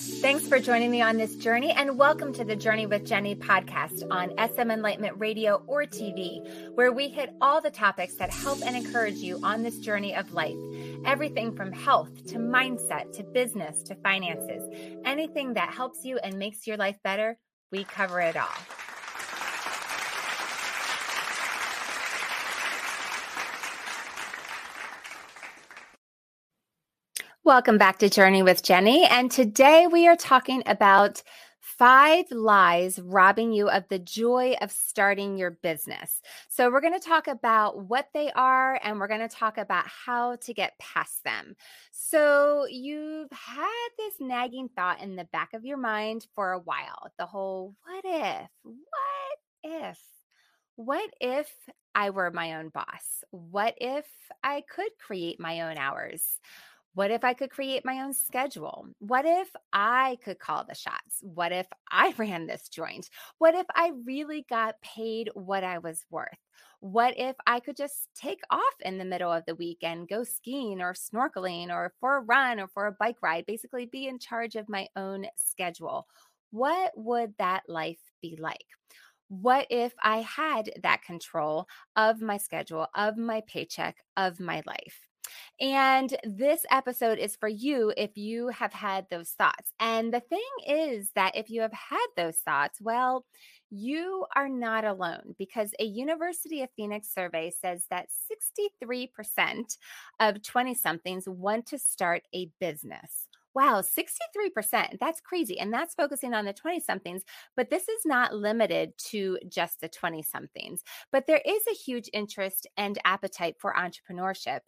Thanks for joining me on this journey and welcome to the Journey with Jennie podcast on SM Enlightenment Radio or TV, where we hit all the topics that help and encourage you on this journey of life. Everything from health to mindset to business to finances. Anything that helps you and makes your life better, we cover it all. Welcome back to Journey with Jennie. And today we are talking about five lies robbing you of the joy of starting your business. So, we're going to talk about what they are and we're going to talk about how to get past them. So, you've had this nagging thought in the back of your mind for a while the whole what if, what if? What if I were my own boss? What if I could create my own hours? What if I could create my own schedule? What if I could call the shots? What if I ran this joint? What if I really got paid what I was worth? What if I could just take off in the middle of the weekend, go skiing or snorkeling or for a run or for a bike ride, basically be in charge of my own schedule? What would that life be like? What if I had that control of my schedule, of my paycheck, of my life? And this episode is for you if you have had those thoughts. And the thing is that if you have had those thoughts, well, you are not alone because a University of Phoenix survey says that 63% of 20 somethings want to start a business. Wow, 63%. That's crazy. And that's focusing on the 20 somethings. But this is not limited to just the 20 somethings. But there is a huge interest and appetite for entrepreneurship.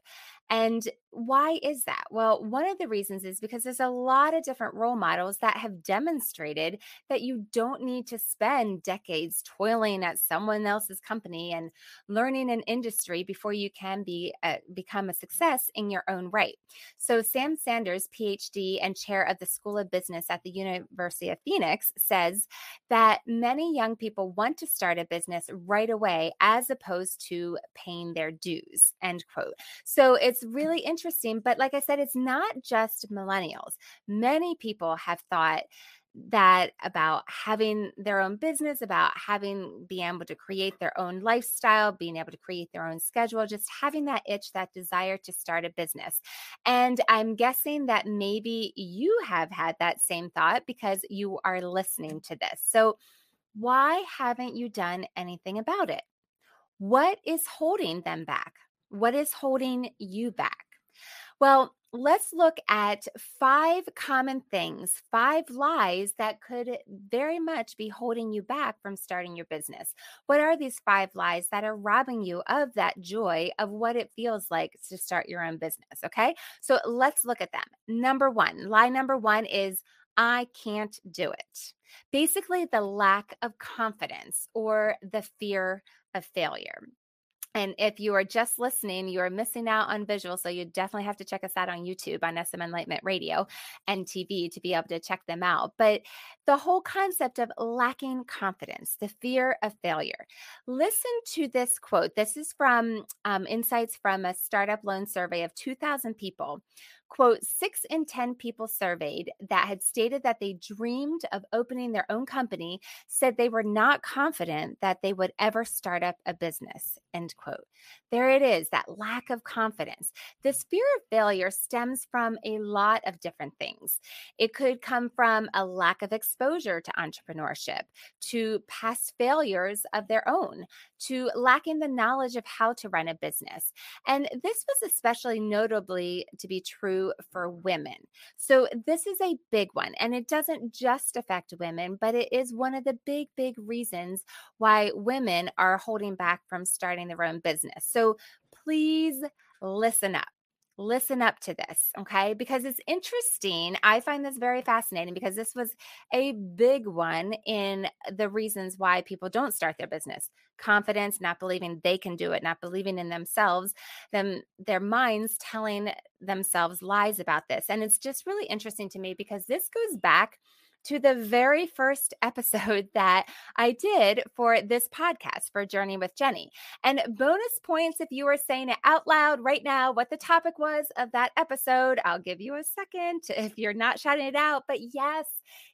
And why is that? Well, one of the reasons is because there's a lot of different role models that have demonstrated that you don't need to spend decades toiling at someone else's company and learning an industry before you can be a, become a success in your own right. So Sam Sanders, PhD and chair of the School of Business at the University of Phoenix, says that many young people want to start a business right away as opposed to paying their dues. End quote. So it's it's really interesting. But like I said, it's not just millennials. Many people have thought that about having their own business, about having being able to create their own lifestyle, being able to create their own schedule, just having that itch, that desire to start a business. And I'm guessing that maybe you have had that same thought because you are listening to this. So, why haven't you done anything about it? What is holding them back? What is holding you back? Well, let's look at five common things, five lies that could very much be holding you back from starting your business. What are these five lies that are robbing you of that joy of what it feels like to start your own business? Okay. So let's look at them. Number one, lie number one is I can't do it. Basically, the lack of confidence or the fear of failure. And if you are just listening, you are missing out on visuals. So you definitely have to check us out on YouTube on SM Enlightenment Radio and TV to be able to check them out. But the whole concept of lacking confidence, the fear of failure. Listen to this quote. This is from um, insights from a startup loan survey of 2,000 people quote, six in 10 people surveyed that had stated that they dreamed of opening their own company said they were not confident that they would ever start up a business, end quote. There it is, that lack of confidence. This fear of failure stems from a lot of different things. It could come from a lack of exposure to entrepreneurship, to past failures of their own, to lacking the knowledge of how to run a business. And this was especially notably to be true for women. So, this is a big one, and it doesn't just affect women, but it is one of the big, big reasons why women are holding back from starting their own business. So, please listen up listen up to this, okay? Because it's interesting. I find this very fascinating because this was a big one in the reasons why people don't start their business. Confidence, not believing they can do it, not believing in themselves, them their minds telling themselves lies about this. And it's just really interesting to me because this goes back to the very first episode that I did for this podcast for Journey with Jennie. And bonus points if you are saying it out loud right now, what the topic was of that episode. I'll give you a second if you're not shouting it out. But yes,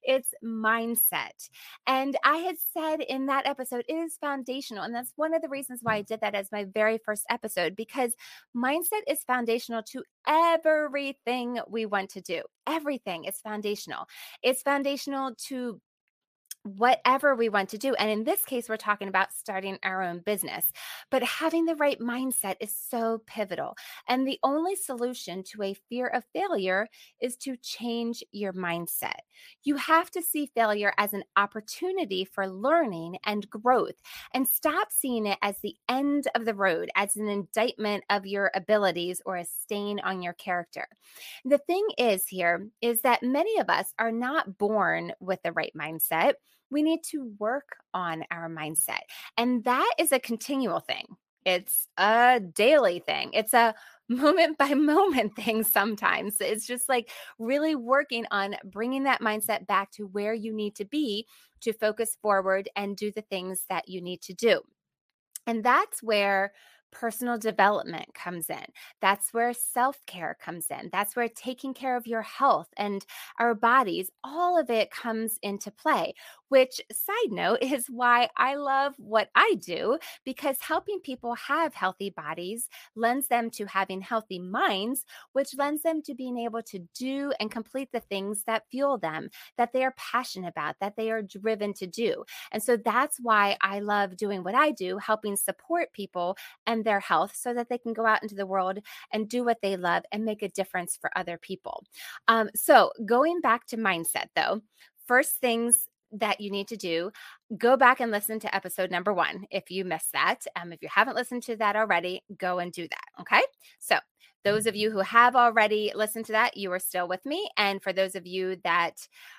it's mindset. And I had said in that episode, it is foundational. And that's one of the reasons why I mm. did that as my very first episode, because mindset is foundational to everything we want to do. Everything is foundational. It's foundational to whatever we want to do. And in this case, we're talking about starting our own business. But having the right mindset is so pivotal. And the only solution to a fear of failure is to change your mindset. You have to see failure as an opportunity for learning and growth and stop seeing it as the end of the road, as an indictment of your abilities or a stain on your character. The thing is here is that many of us are not born with the right mindset we need to work on our mindset. And that is a continual thing. It's a daily thing. It's a moment by moment thing sometimes. It's just like really working on bringing that mindset back to where you need to be to focus forward and do the things that you need to do. And that's where personal development comes in. That's where self care comes in. That's where taking care of your health and our bodies, all of it comes into play which, side note, is why I love what I do because helping people have healthy bodies lends them to having healthy minds, which lends them to being able to do and complete the things that fuel them, that they are passionate about, that they are driven to do. And so that's why I love doing what I do, helping support people and their health so that they can go out into the world and do what they love and make a difference for other people. Um, so, going back to mindset, though, first things that you need to do, go back and listen to episode number one if you missed that. Um, if you haven't listened to that already, go and do that. Okay. So, those of you who have already listened to that, you are still with me. And for those of you that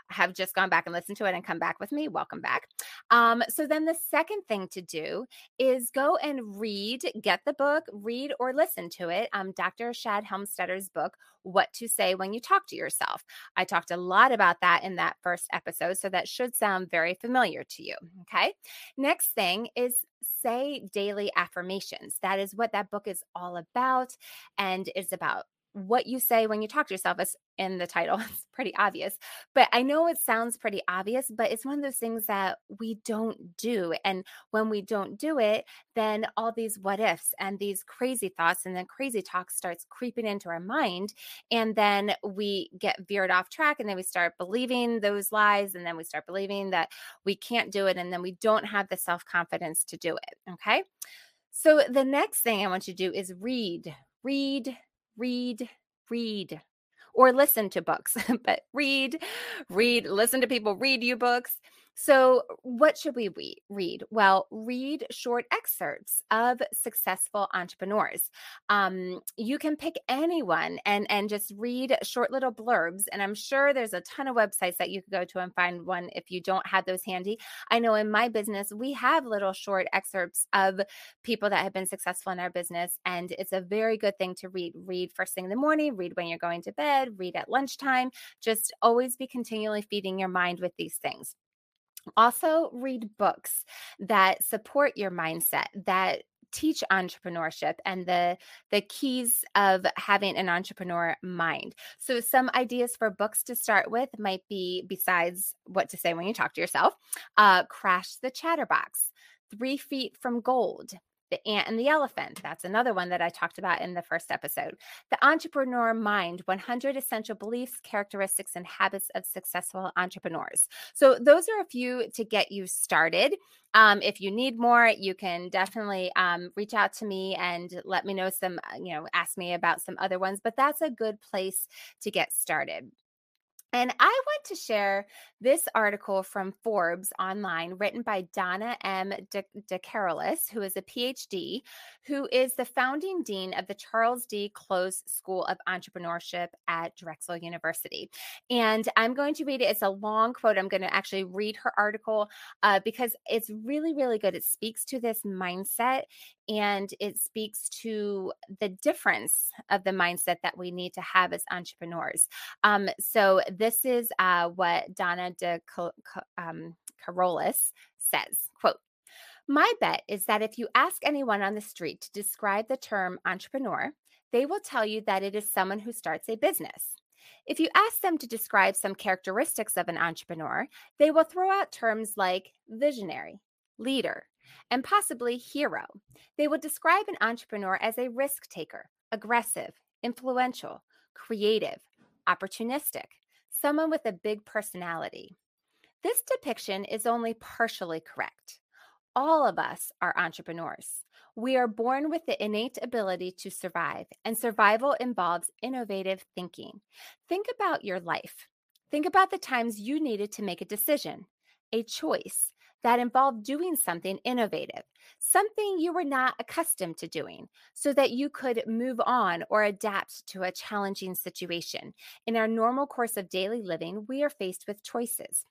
have just gone back and listened to it and come back with me, welcome back. Um, so then the second thing to do is go and read, get the book, read or listen to it. Um, Dr. Shad Helmstetter's book, What to Say When You Talk to Yourself. I talked a lot about that in that first episode, so that should sound very familiar to you. Okay. Next thing is say daily affirmations. That is what that book is all about and is about what you say when you talk to yourself is in the title. It's pretty obvious. But I know it sounds pretty obvious, but it's one of those things that we don't do. And when we don't do it, then all these what ifs and these crazy thoughts and then crazy talk starts creeping into our mind. And then we get veered off track and then we start believing those lies. And then we start believing that we can't do it. And then we don't have the self confidence to do it. Okay. So the next thing I want you to do is read, read, read, read, or listen to books, but read, read, listen to people read you books. So, what should we read? Well, read short excerpts of successful entrepreneurs. Um, you can pick anyone and and just read short little blurbs. And I'm sure there's a ton of websites that you could go to and find one if you don't have those handy. I know in my business we have little short excerpts of people that have been successful in our business, and it's a very good thing to read. Read first thing in the morning. Read when you're going to bed. Read at lunchtime. Just always be continually feeding your mind with these things. Also, read books that support your mindset, that teach entrepreneurship and the the keys of having an entrepreneur mind. So some ideas for books to start with might be besides what to say when you talk to yourself, uh, Crash the Chatterbox, Three Feet from Gold, the Ant and the Elephant. That's another one that I talked about in the first episode. The Entrepreneur Mind 100 Essential Beliefs, Characteristics, and Habits of Successful Entrepreneurs. So, those are a few to get you started. Um, if you need more, you can definitely um, reach out to me and let me know some, uh, you know, ask me about some other ones, but that's a good place to get started. And I want to share this article from Forbes online, written by Donna M. De, DeCarolis, who is a PhD, who is the founding dean of the Charles D. Close School of Entrepreneurship at Drexel University. And I'm going to read it. It's a long quote. I'm going to actually read her article uh, because it's really, really good. It speaks to this mindset and it speaks to the difference of the mindset that we need to have as entrepreneurs. Um, so, this this is uh, what Donna de um, Carolis says, quote, my bet is that if you ask anyone on the street to describe the term entrepreneur, they will tell you that it is someone who starts a business. If you ask them to describe some characteristics of an entrepreneur, they will throw out terms like visionary, leader, and possibly hero. They will describe an entrepreneur as a risk taker, aggressive, influential, creative, opportunistic, someone with a big personality. This depiction is only partially correct. All of us are entrepreneurs. We are born with the innate ability to survive, and survival involves innovative thinking. Think about your life. Think about the times you needed to make a decision, a choice that involved doing something innovative, something you were not accustomed to doing, so that you could move on or adapt to a challenging situation. In our normal course of daily living, we are faced with choices.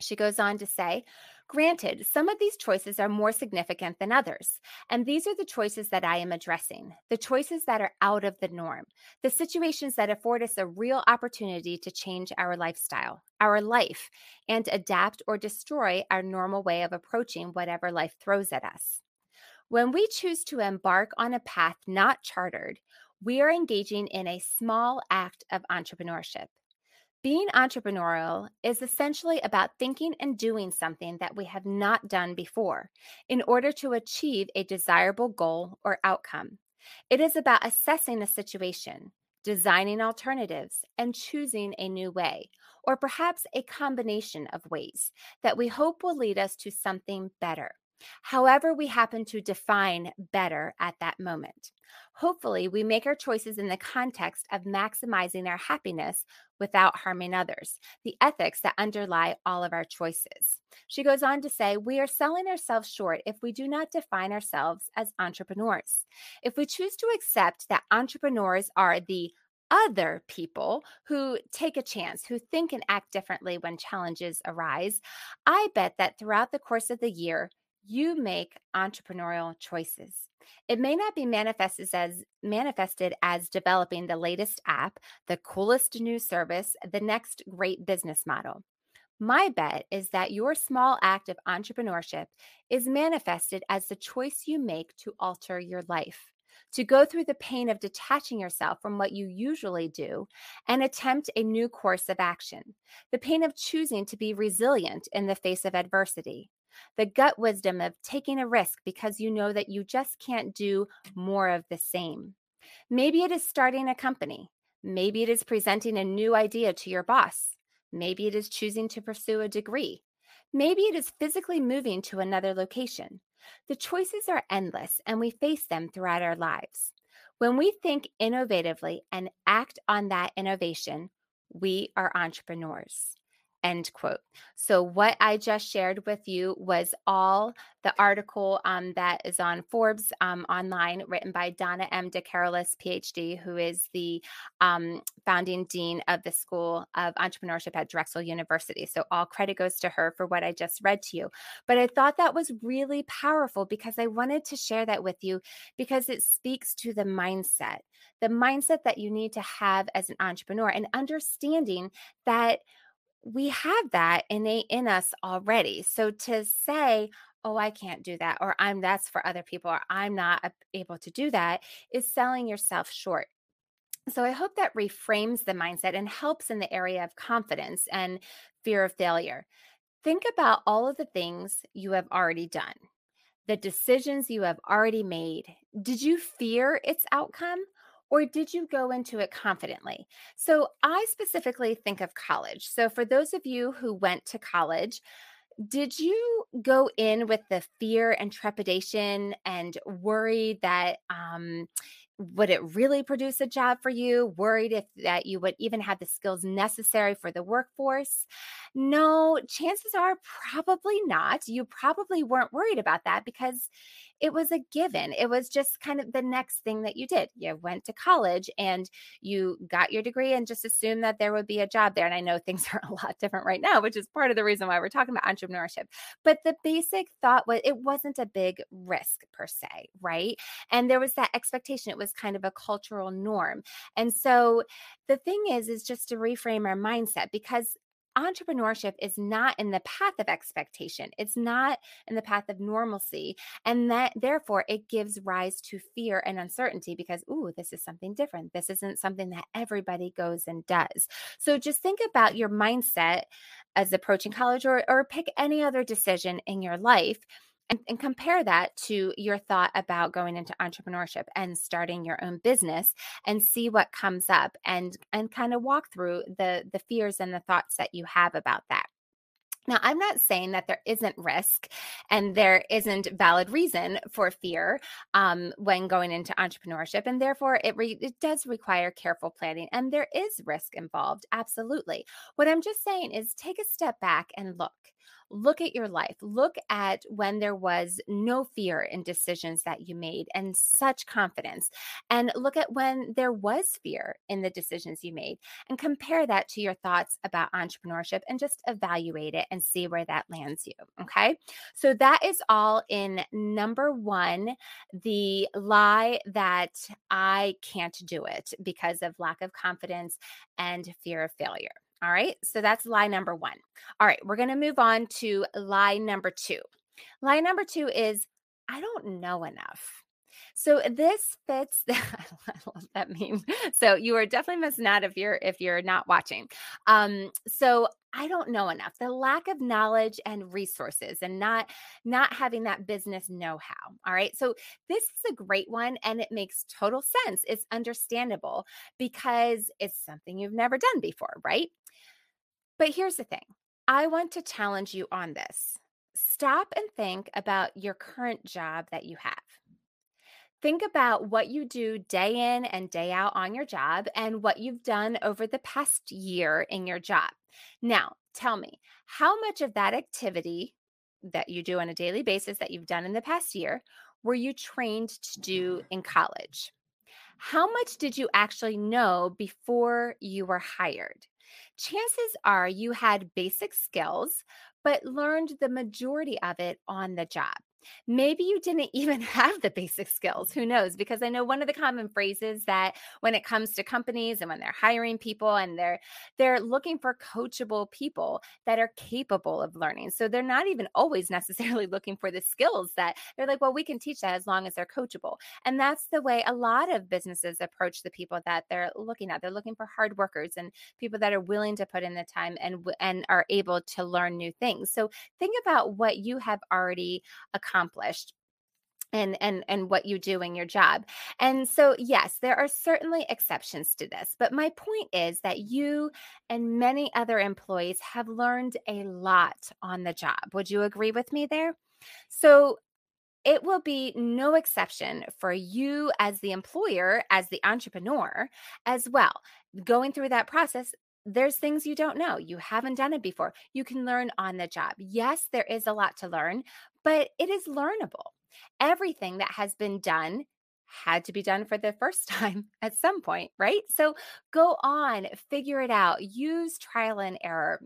She goes on to say, Granted, some of these choices are more significant than others. And these are the choices that I am addressing the choices that are out of the norm, the situations that afford us a real opportunity to change our lifestyle, our life, and adapt or destroy our normal way of approaching whatever life throws at us. When we choose to embark on a path not chartered, we are engaging in a small act of entrepreneurship. Being entrepreneurial is essentially about thinking and doing something that we have not done before in order to achieve a desirable goal or outcome. It is about assessing a situation, designing alternatives, and choosing a new way, or perhaps a combination of ways that we hope will lead us to something better. However, we happen to define better at that moment. Hopefully, we make our choices in the context of maximizing our happiness without harming others, the ethics that underlie all of our choices. She goes on to say, We are selling ourselves short if we do not define ourselves as entrepreneurs. If we choose to accept that entrepreneurs are the other people who take a chance, who think and act differently when challenges arise, I bet that throughout the course of the year, you make entrepreneurial choices. It may not be manifested as manifested as developing the latest app, the coolest new service, the next great business model. My bet is that your small act of entrepreneurship is manifested as the choice you make to alter your life, to go through the pain of detaching yourself from what you usually do and attempt a new course of action, the pain of choosing to be resilient in the face of adversity, the gut wisdom of taking a risk because you know that you just can't do more of the same. Maybe it is starting a company. Maybe it is presenting a new idea to your boss. Maybe it is choosing to pursue a degree. Maybe it is physically moving to another location. The choices are endless and we face them throughout our lives. When we think innovatively and act on that innovation, we are entrepreneurs. End quote. So, what I just shared with you was all the article um, that is on Forbes um, online, written by Donna M. DeCarolis, PhD, who is the um, founding dean of the School of Entrepreneurship at Drexel University. So, all credit goes to her for what I just read to you. But I thought that was really powerful because I wanted to share that with you because it speaks to the mindset, the mindset that you need to have as an entrepreneur, and understanding that we have that innate in us already. So to say, oh, I can't do that, or I'm that's for other people, or I'm not able to do that, is selling yourself short. So I hope that reframes the mindset and helps in the area of confidence and fear of failure. Think about all of the things you have already done, the decisions you have already made. Did you fear its outcome? Or did you go into it confidently? So I specifically think of college. So for those of you who went to college, did you go in with the fear and trepidation and worry that um, would it really produce a job for you worried if that you would even have the skills necessary for the workforce no chances are probably not you probably weren't worried about that because it was a given. It was just kind of the next thing that you did. You went to college and you got your degree and just assumed that there would be a job there. And I know things are a lot different right now, which is part of the reason why we're talking about entrepreneurship. But the basic thought was it wasn't a big risk per se, right? And there was that expectation. It was kind of a cultural norm. And so the thing is, is just to reframe our mindset because entrepreneurship is not in the path of expectation. It's not in the path of normalcy. And that therefore it gives rise to fear and uncertainty because, ooh, this is something different. This isn't something that everybody goes and does. So just think about your mindset as approaching college or, or pick any other decision in your life and, and, compare that to your thought about going into entrepreneurship and starting your own business and see what comes up and and kind of walk through the the fears and the thoughts that you have about that now, I'm not saying that there isn't risk and there isn't valid reason for fear um, when going into entrepreneurship, and therefore it re- it does require careful planning, and there is risk involved. Absolutely. What I'm just saying is take a step back and look look at your life. Look at when there was no fear in decisions that you made and such confidence. And look at when there was fear in the decisions you made and compare that to your thoughts about entrepreneurship and just evaluate it and see where that lands you. Okay. So that is all in number one the lie that I can't do it because of lack of confidence and fear of failure. All right. So that's lie number one. All right. We're going to move on to lie number two. Lie number two is I don't know enough. So this fits. I love that meme. So you are definitely missing out if you're if you're not watching. Um, so I don't know enough. The lack of knowledge and resources, and not not having that business know-how. All right. So this is a great one, and it makes total sense. It's understandable because it's something you've never done before, right? But here's the thing I want to challenge you on this. Stop and think about your current job that you have. Think about what you do day in and day out on your job and what you've done over the past year in your job. Now, tell me, how much of that activity that you do on a daily basis that you've done in the past year were you trained to do in college? How much did you actually know before you were hired? chances are you had basic skills, but learned the majority of it on the job. Maybe you didn't even have the basic skills. Who knows? Because I know one of the common phrases that when it comes to companies and when they're hiring people and they're they're looking for coachable people that are capable of learning. So they're not even always necessarily looking for the skills that they're like, well, we can teach that as long as they're coachable. And that's the way a lot of businesses approach the people that they're looking at. They're looking for hard workers and people that are willing to put in the time and and are able to learn new things. So think about what you have already accomplished accomplished and and and what you do in your job. And so yes, there are certainly exceptions to this, but my point is that you and many other employees have learned a lot on the job. Would you agree with me there? So it will be no exception for you as the employer, as the entrepreneur as well. Going through that process, there's things you don't know. You haven't done it before. You can learn on the job. Yes, there is a lot to learn, but it is learnable. Everything that has been done had to be done for the first time at some point, right? So go on, figure it out, use trial and error.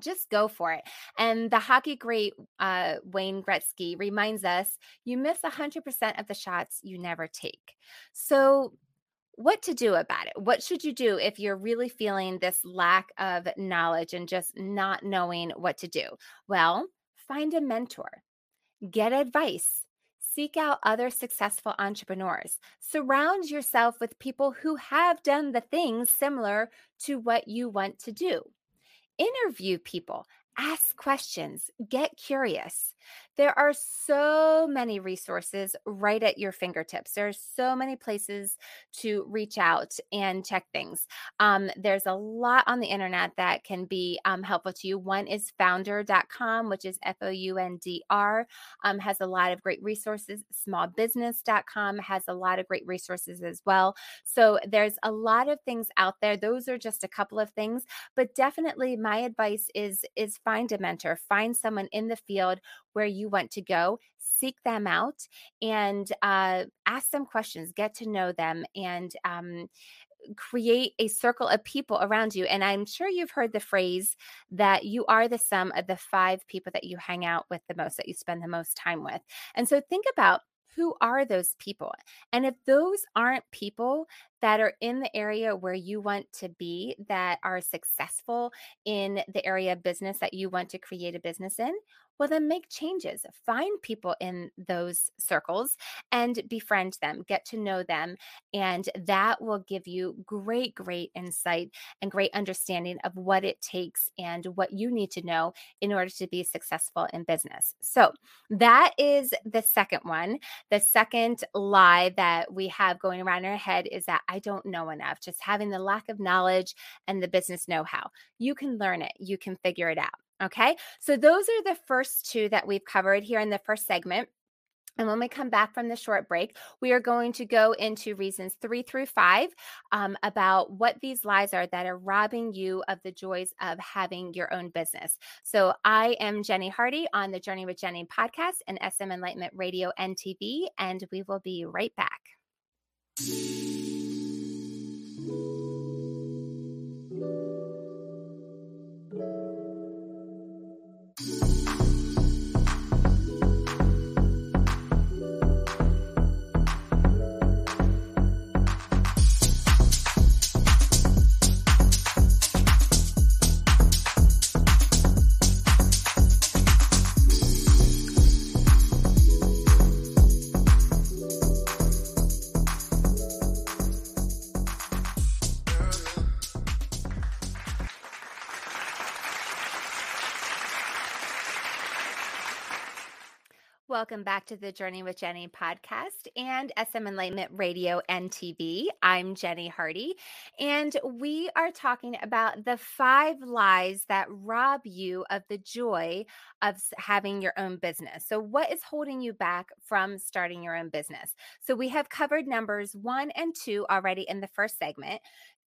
Just go for it. And the hockey great uh, Wayne Gretzky reminds us you miss 100% of the shots you never take. So what to do about it. What should you do if you're really feeling this lack of knowledge and just not knowing what to do? Well, find a mentor, get advice, seek out other successful entrepreneurs. Surround yourself with people who have done the things similar to what you want to do. Interview people, ask questions, get curious. There are so many resources right at your fingertips. There are so many places to reach out and check things. Um, there's a lot on the internet that can be um, helpful to you. One is foundr.com, which is F O U N D R, um, has a lot of great resources. Smallbusiness.com has a lot of great resources as well. So there's a lot of things out there. Those are just a couple of things, but definitely my advice is is find a mentor, find someone in the field where you want to go seek them out and uh, ask them questions, get to know them, and um, create a circle of people around you. And I'm sure you've heard the phrase that you are the sum of the five people that you hang out with the most, that you spend the most time with. And so think about who are those people? And if those aren't people that are in the area where you want to be, that are successful in the area of business that you want to create a business in, well, then make changes. Find people in those circles and befriend them, get to know them. And that will give you great, great insight and great understanding of what it takes and what you need to know in order to be successful in business. So that is the second one. The second lie that we have going around in our head is that I don't know enough, just having the lack of knowledge and the business know how. You can learn it, you can figure it out. Okay. So those are the first two that we've covered here in the first segment. And when we come back from the short break, we are going to go into reasons three through five um, about what these lies are that are robbing you of the joys of having your own business. So I am Jennie Hardy on the Journey with Jennie podcast and SM Enlightenment Radio and TV, and we will be right back. Welcome back to the Journey with Jennie podcast and SM Enlightenment Radio and TV. I'm Jennie Hardy, and we are talking about the five lies that rob you of the joy of having your own business. So, what is holding you back from starting your own business? So, we have covered numbers one and two already in the first segment.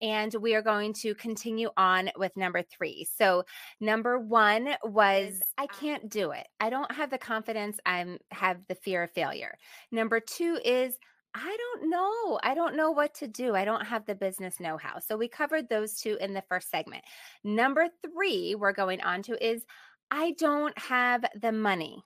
And we are going to continue on with number three. So, number one was I uh can't do it. I don't have the confidence. I have the fear of failure. Number two is I don't know. I don't know what to do. I don't have the business know how. So, we covered those two in the first segment. Number three, we're going on to is I don't have the money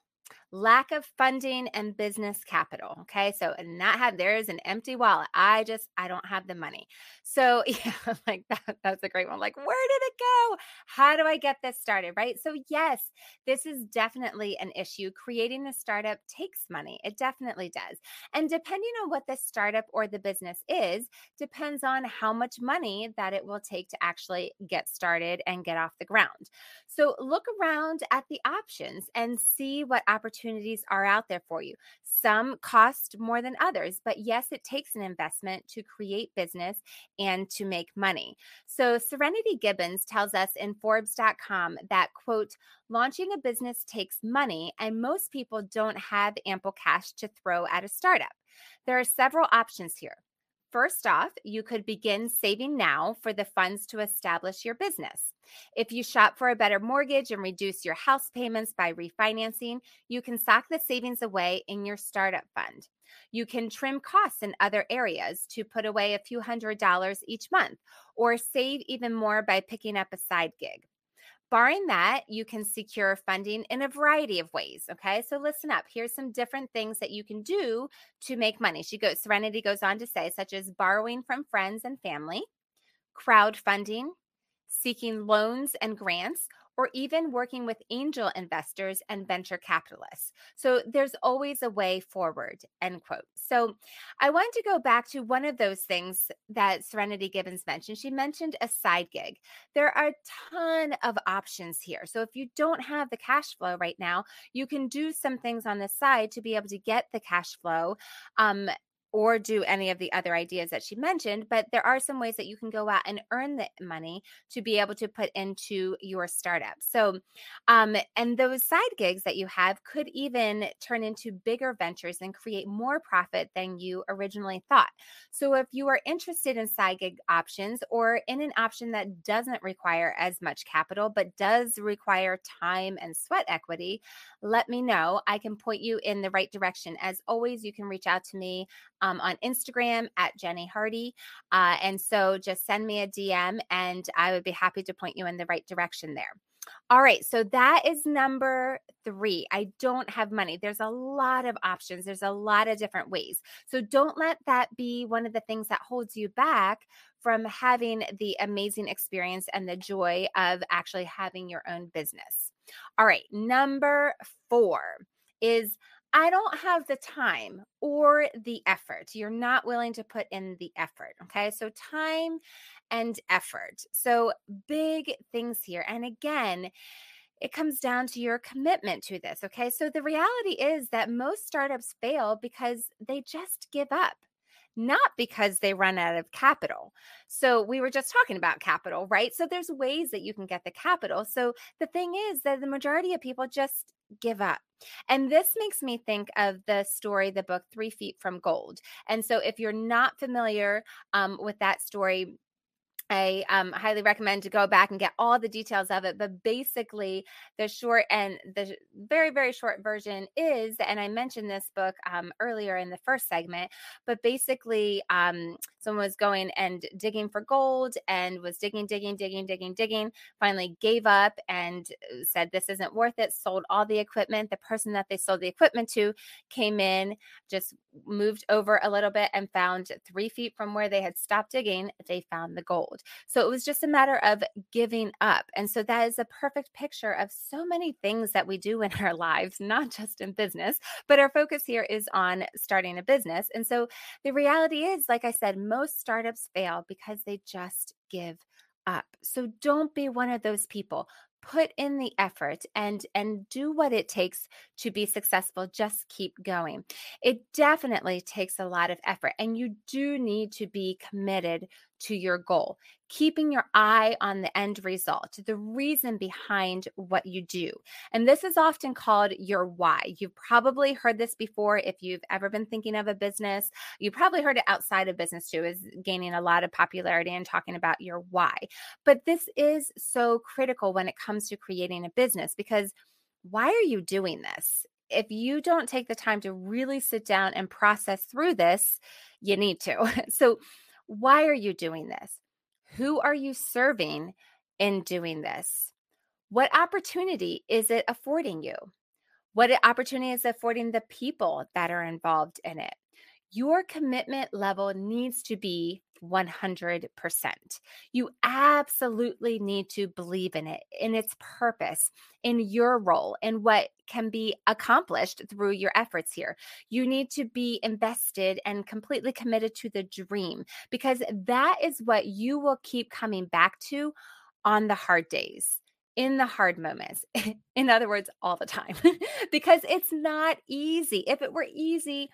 lack of funding and business capital. Okay. So, not have, there is an empty wallet. I just, I don't have the money. So, yeah, like that, that's a great one. Like, where did it go? How do I get this started? Right. So, yes, this is definitely an issue. Creating a startup takes money. It definitely does. And depending on what the startup or the business is, depends on how much money that it will take to actually get started and get off the ground. So, look around at the options and see what opportunities opportunities are out there for you. Some cost more than others, but yes, it takes an investment to create business and to make money. So, Serenity Gibbons tells us in Forbes.com that, quote, launching a business takes money, and most people don't have ample cash to throw at a startup. There are several options here. First off, you could begin saving now for the funds to establish your business. If you shop for a better mortgage and reduce your house payments by refinancing, you can sock the savings away in your startup fund. You can trim costs in other areas to put away a few hundred dollars each month or save even more by picking up a side gig. Barring that, you can secure funding in a variety of ways. Okay. So listen up. Here's some different things that you can do to make money. She goes, Serenity goes on to say, such as borrowing from friends and family, crowdfunding, seeking loans and grants, or even working with angel investors and venture capitalists. So there's always a way forward, end quote. So I want to go back to one of those things that Serenity Gibbons mentioned. She mentioned a side gig. There are a ton of options here. So if you don't have the cash flow right now, you can do some things on the side to be able to get the cash flow um, or do any of the other ideas that she mentioned, but there are some ways that you can go out and earn the money to be able to put into your startup. So, um, and those side gigs that you have could even turn into bigger ventures and create more profit than you originally thought. So, if you are interested in side gig options or in an option that doesn't require as much capital but does require time and sweat equity, let me know. I can point you in the right direction. As always, you can reach out to me um, on Instagram at Jennie Hardy. Uh, and so just send me a DM and I would be happy to point you in the right direction there. All right, so that is number three. I don't have money. There's a lot of options, there's a lot of different ways. So don't let that be one of the things that holds you back from having the amazing experience and the joy of actually having your own business. All right, number four is I don't have the time or the effort. You're not willing to put in the effort. Okay. So, time and effort. So, big things here. And again, it comes down to your commitment to this. Okay. So, the reality is that most startups fail because they just give up not because they run out of capital. So we were just talking about capital, right? So there's ways that you can get the capital. So the thing is that the majority of people just give up. And this makes me think of the story, the book Three Feet from Gold. And so if you're not familiar um, with that story, I um, highly recommend to go back and get all the details of it. But basically, the short and the very, very short version is, and I mentioned this book um, earlier in the first segment, but basically, um, someone was going and digging for gold and was digging, digging, digging, digging, digging, finally gave up and uh, said, This isn't worth it, sold all the equipment. The person that they sold the equipment to came in, just moved over a little bit and found three feet from where they had stopped digging, they found the gold. So it was just a matter of giving up. And so that is a perfect picture of so many things that we do in our lives, not just in business, but our focus here is on starting a business. And so the reality is, like I said, most startups fail because they just give up. So don't be one of those people put in the effort and and do what it takes to be successful just keep going it definitely takes a lot of effort and you do need to be committed to your goal keeping your eye on the end result the reason behind what you do and this is often called your why you've probably heard this before if you've ever been thinking of a business you probably heard it outside of business too is gaining a lot of popularity and talking about your why but this is so critical when it comes to creating a business because why are you doing this? If you don't take the time to really sit down and process through this, you need to. So, why are you doing this? Who are you serving in doing this? What opportunity is it affording you? What opportunity is affording the people that are involved in it? Your commitment level needs to be 100%. You absolutely need to believe in it, in its purpose, in your role, in what can be accomplished through your efforts here. You need to be invested and completely committed to the dream because that is what you will keep coming back to on the hard days in the hard moments. in other words, all the time, because it's not easy. If it were easy,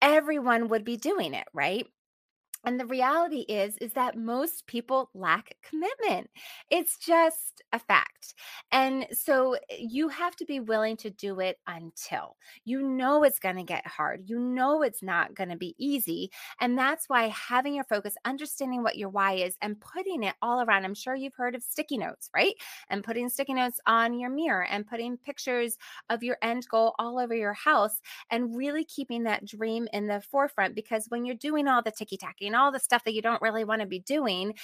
everyone would be doing it, right? And the reality is is that most people lack commitment. It's just a fact. And so eh, you have to be willing to do it until you know it's going to get hard. You know it's not going to be easy. And that's why having your focus, understanding what your why is and putting it all around. I'm sure you've heard of sticky notes, right? And putting sticky notes on your mirror and putting pictures of your end goal all over your house and really keeping that dream in the forefront because when you're doing all the ticky tacky all the stuff that you don't really want to be doing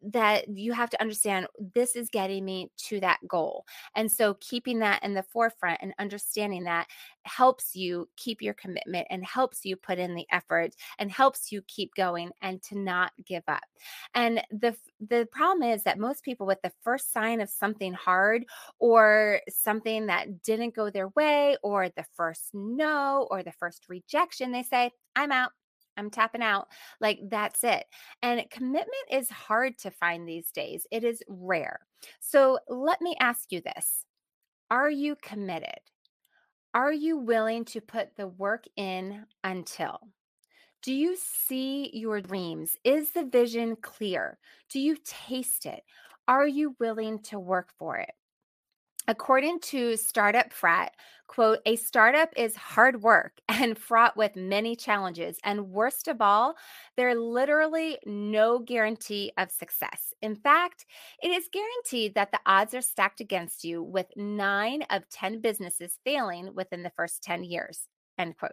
that you have to understand this is getting me to that goal. And so keeping that in the forefront and understanding that helps you keep your commitment and helps you put in the effort and helps you keep going and to not give up. And the the problem is that most people with the first sign of something hard or something that didn't go their way or the first no or the first rejection they say, "I'm out. I'm tapping out. Like that's it. And commitment is hard to find these days. It is rare. So let me ask you this Are you committed? Are you willing to put the work in until? Do you see your dreams? Is the vision clear? Do you taste it? Are you willing to work for it? According to Startup Frat, quote, a startup is hard work and fraught with many challenges. And worst of all, there's literally no guarantee of success. In fact, it is guaranteed that the odds are stacked against you with nine of 10 businesses failing within the first 10 years, end quote.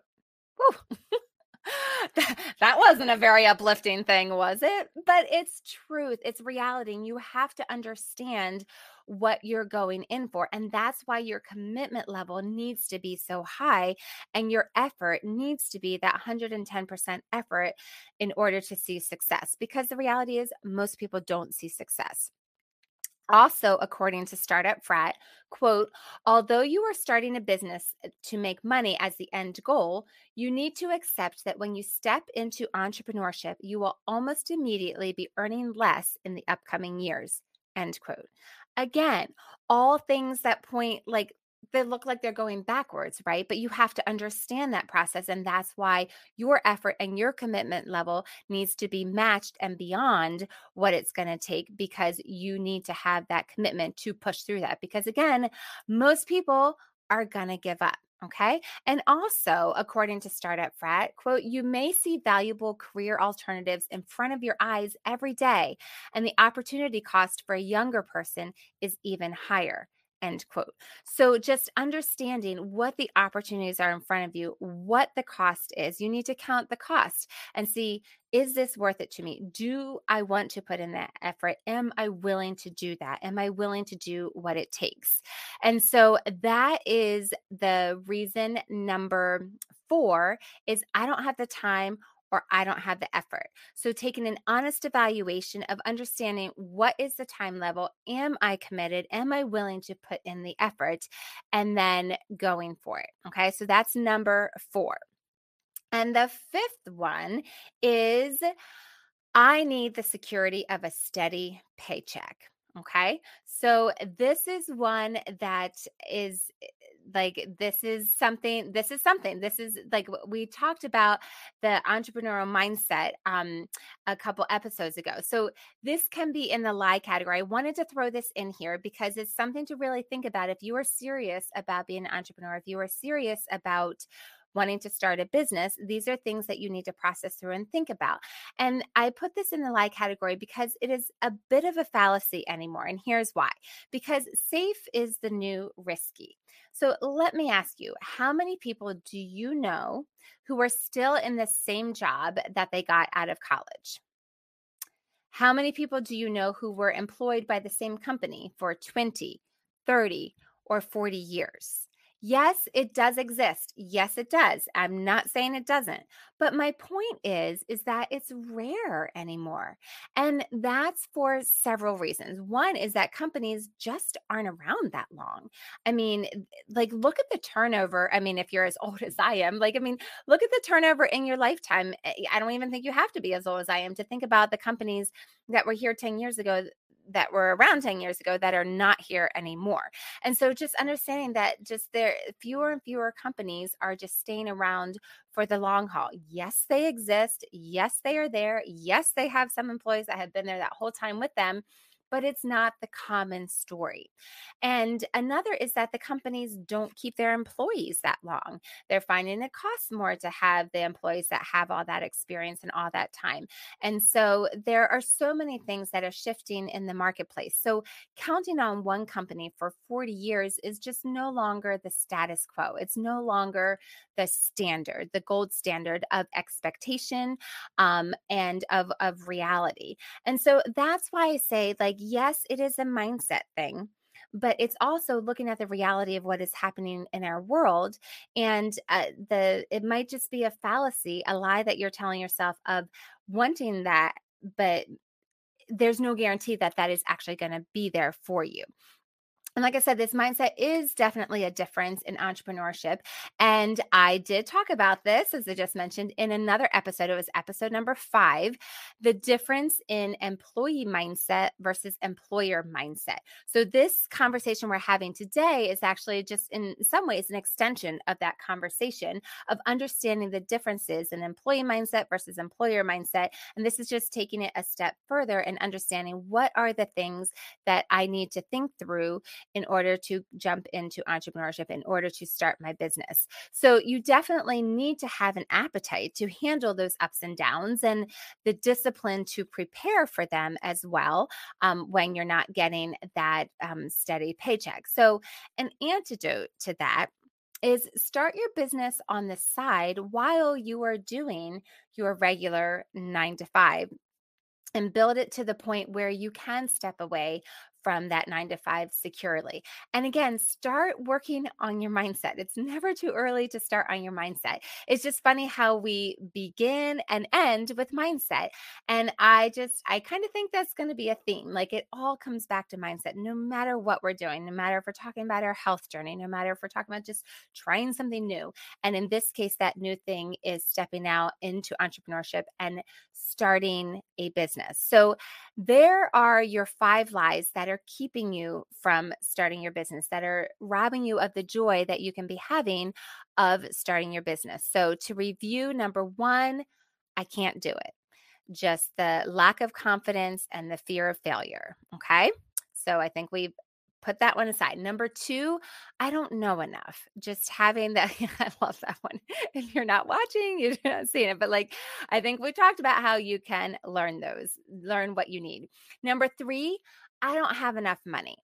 that wasn't a very uplifting thing, was it? But it's truth, it's reality. And you have to understand what you're going in for. And that's why your commitment level needs to be so high and your effort needs to be that 110% effort in order to see success. Because the reality is, most people don't see success. Also, according to Startup Frat, quote, although you are starting a business uh, to make money as the end goal, you need to accept that when you step into entrepreneurship, you will almost immediately be earning less in the upcoming years, end quote. Again, all things that point like they look like they're going backwards, right? But you have to understand that process. And that's why your effort and your commitment level needs to be matched and beyond what it's going to take because you need to have that commitment to push through that. Because again, most people are going to give up. Okay. And also, according to Startup Frat, quote, you may see valuable career alternatives in front of your eyes every day, and the opportunity cost for a younger person is even higher end quote. So just understanding what the opportunities are in front of you, what the cost is. You need to count the cost and see is this worth it to me? Do I want to put in that effort? Am I willing to do that? Am I willing to do what it takes? And so that is the reason number 4 is I don't have the time or I don't have the effort. So, taking an honest evaluation of understanding what is the time level, am I committed? Am I willing to put in the effort? And then going for it. Okay. So, that's number four. And the fifth one is I need the security of a steady paycheck. Okay. So, this is one that is eh, like this is something this is something this is like we talked about the entrepreneurial mindset um a couple episodes ago. So this can be in the lie category. I wanted to throw this in here because it's something to really think about if you are serious about being an entrepreneur if you are serious about wanting to start a business, these are things that you need to process through and think about. And I put this in the lie category because it is a bit of a fallacy anymore. And here's why because safe is the new risky. So let me ask you how many people do you know who are still in the same job that they got out of college? How many people do you know who were employed by the same company for 20, 30, or 40 years? Yes, it does exist. Yes, it does. I'm not saying it doesn't. But my point is is that it's rare anymore. And that's for several reasons. One is that companies just aren't around that long. I mean, like look at the turnover. I mean, if you're as old as I am, like I mean, look at the turnover in your lifetime. Eh, I don't even think you have to be as old as I am to think about the companies that were here 10 years ago that were around 10 years ago that are not here anymore. And so just understanding that just there fewer and fewer companies are just staying around for the long haul. Yes, they exist. Yes, they are there. Yes, they have some employees that have been there that whole time with them but it's not the common story. And another is that the companies don't keep their employees that long. They're finding it costs more to have the employees that have all that experience and all that time. And so there are so many things that are shifting in the marketplace. So counting on one company for 40 years is just no longer the status quo. It's no longer the standard, the gold standard of expectation um, and of, of reality. And so that's why I say, like, yes, it is a mindset thing but it's also looking at the reality of what is happening in our world and uh, the it might just be a fallacy a lie that you're telling yourself of wanting that but there's no guarantee that that is actually going to be there for you And like I said, this mindset is definitely a difference in entrepreneurship. And I did talk about this, as I just mentioned, in another episode. It was episode number five the difference in employee mindset versus employer mindset. So, this conversation we're having today is actually just in some ways an extension of that conversation of understanding the differences in employee mindset versus employer mindset. And this is just taking it a step further and understanding what are the things that I need to think through in order to jump into entrepreneurship, in order to start my business. So you definitely need to have an appetite to handle those ups and downs and the discipline to prepare for them as well um, when you're not getting that um, steady paycheck. So, an antidote to that is start your business on the side while you are doing your regular nine to five and build it to the point where you can step away from that nine to five securely. And again, start working on your mindset. It's never too early to start on your mindset. It's just funny how we begin and end with mindset. And I just, I kind of think that's going to be a theme. Like it all comes back to mindset, no matter what we're doing, no matter if we're talking about our health journey, no matter if we're talking about just trying something new. And in this case, that new thing is stepping out into entrepreneurship and starting a business. So there are your five lies that are keeping you from starting your business, that are robbing you of the joy that you can be having of starting your business. So, to review, number one, I can't do it. Just the lack of confidence and the fear of failure. Okay. So, I think we've put that one aside. Number two, I don't know enough. Just having that, I love that one. If you're not watching, you're not seeing it. But like, I think we talked about how you can learn those, learn what you need. Number three, I don't have enough money.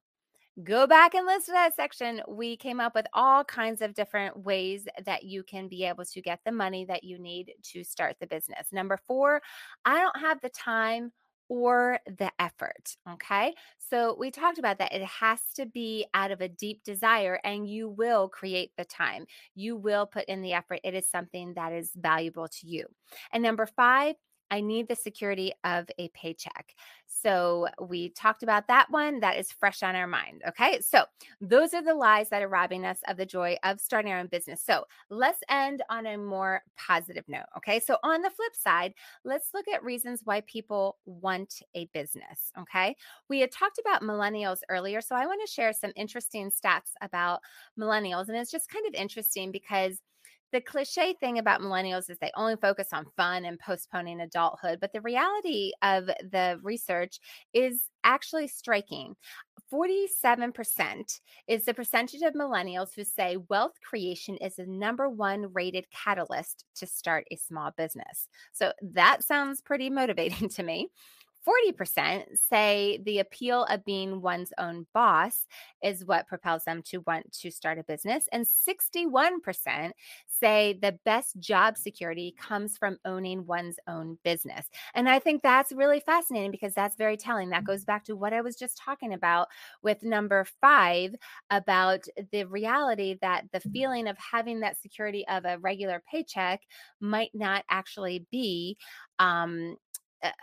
Go back and listen to that section. We came up with all kinds of different ways that you can be able to get the money that you need to start the business. Number four, I don't have the time or the effort. Okay. So we talked about that. It has to be out of a deep desire, and you will create the time. You will put in the effort. It is something that is valuable to you. And number five, I need the security of a paycheck. So we talked about that one. That is fresh on our mind. Okay. So those are the lies that are robbing us of the joy of starting our own business. So let's end on a more positive note. Okay. So on the flip side, let's look at reasons why people want a business. Okay. We had talked about millennials earlier. So I want to share some interesting stats about millennials. And it's just kind of interesting because the cliche thing about millennials is they only focus on fun and postponing adulthood. But the reality of the research is actually striking. 47% is the percentage of millennials who say wealth creation is the number one rated catalyst to start a small business. So that sounds pretty motivating to me. 40% say the appeal of being one's own boss is what propels them to want to start a business. And 61% say the best job security comes from owning one's own business. And I think that's really fascinating because that's very telling. That goes back to what I was just talking about with number five about the reality that the feeling of having that security of a regular paycheck might not actually be um,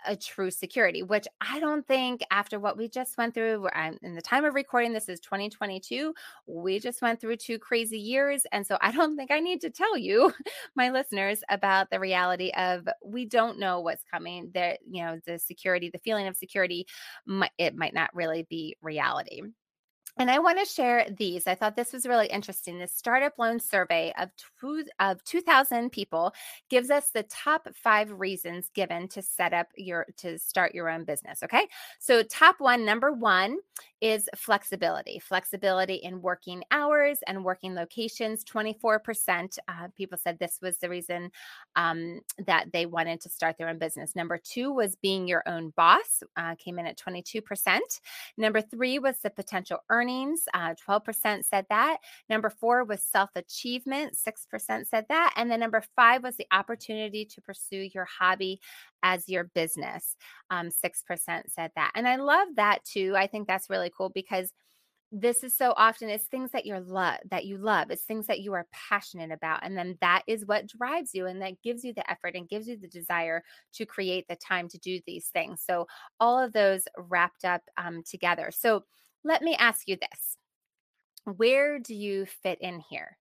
a, true security, which I don't think after what we just went through, I'm in the time of recording, this is 2022. We just went through two crazy years. And so I don't think I need to tell you, my listeners, about the reality of we don't know what's coming. That, you know, the security, the feeling of security, it might not really be reality. And I want to share these. I thought this was really interesting. This startup loan survey of, two, of 2,000 people gives us the top five reasons given to set up your, to start your own business. Okay. So, top one, number one is flexibility, flexibility in working hours and working locations. 24% uh, people said this was the reason um, that they wanted to start their own business. Number two was being your own boss, uh, came in at 22%. Number three was the potential earning Uh, 12% said that. Number four was self achievement. 6% said that. And then number five was the opportunity to pursue your hobby as your business. Um, 6% said that. And I love that too. I think that's really cool because this is so often it's things that you're love that you love it's things that you are passionate about and then that is what drives you and that gives you the effort and gives you the desire to create the time to do these things so all of those wrapped up um, together so let me ask you this Where do you fit in here?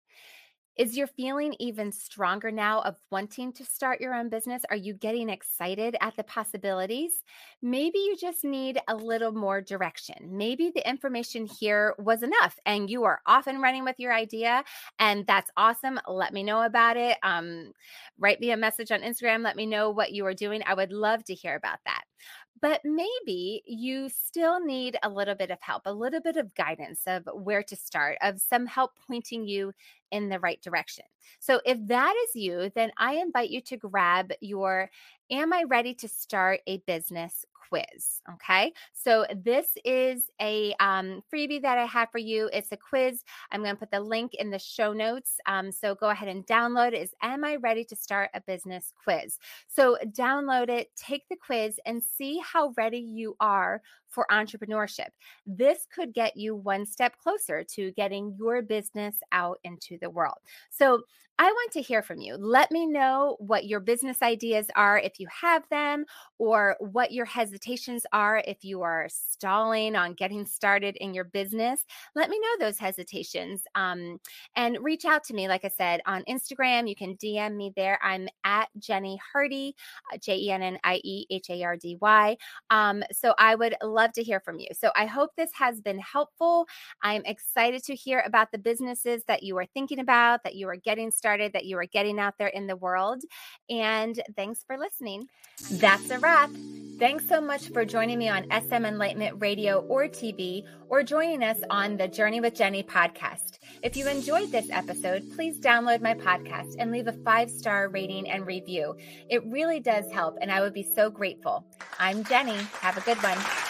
Is your feeling even stronger now of wanting to start your own business? Are you getting excited at the possibilities? Maybe you just need a little more direction. Maybe the information here was enough and you are off and running with your idea, and that's awesome. Let me know about it. Um, write me a message on Instagram. Let me know what you are doing. I would love to hear about that but maybe you still need a little bit of help, a little bit of guidance of where to start, of some help pointing you in the right direction. So, if that is you, then I invite you to grab your Am I Ready to Start a Business quiz. Okay. So this is a um, freebie that I have for you. It's a quiz. I'm going to put the link in the show notes. Um, so go ahead and download it. Is Am I Ready to Start a Business Quiz? So download it, take the quiz, and see how ready you are for entrepreneurship. This could get you one step closer to getting your business out into the world. So I want to hear from you. Let me know what your business ideas are if you have them, or what your hesitations are if you are stalling on getting started in your business. Let me know those hesitations um, and reach out to me. Like I said, on Instagram, you can DM me there. I'm at Jennie Hardy, uh, J E N N I E H A R D Y. Um, so I would love to hear from you. So I hope this has been helpful. I'm excited to hear about the businesses that you are thinking about, that you are getting started, that you are getting out there in the world. And thanks for listening. That's a wrap. Thanks so much for joining me on SM Enlightenment Radio or TV, or joining us on the Journey with Jennie podcast. If you enjoyed this episode, please download my podcast and leave a five star rating and review. It really does help, and I would be so grateful. I'm Jennie. Have a good one.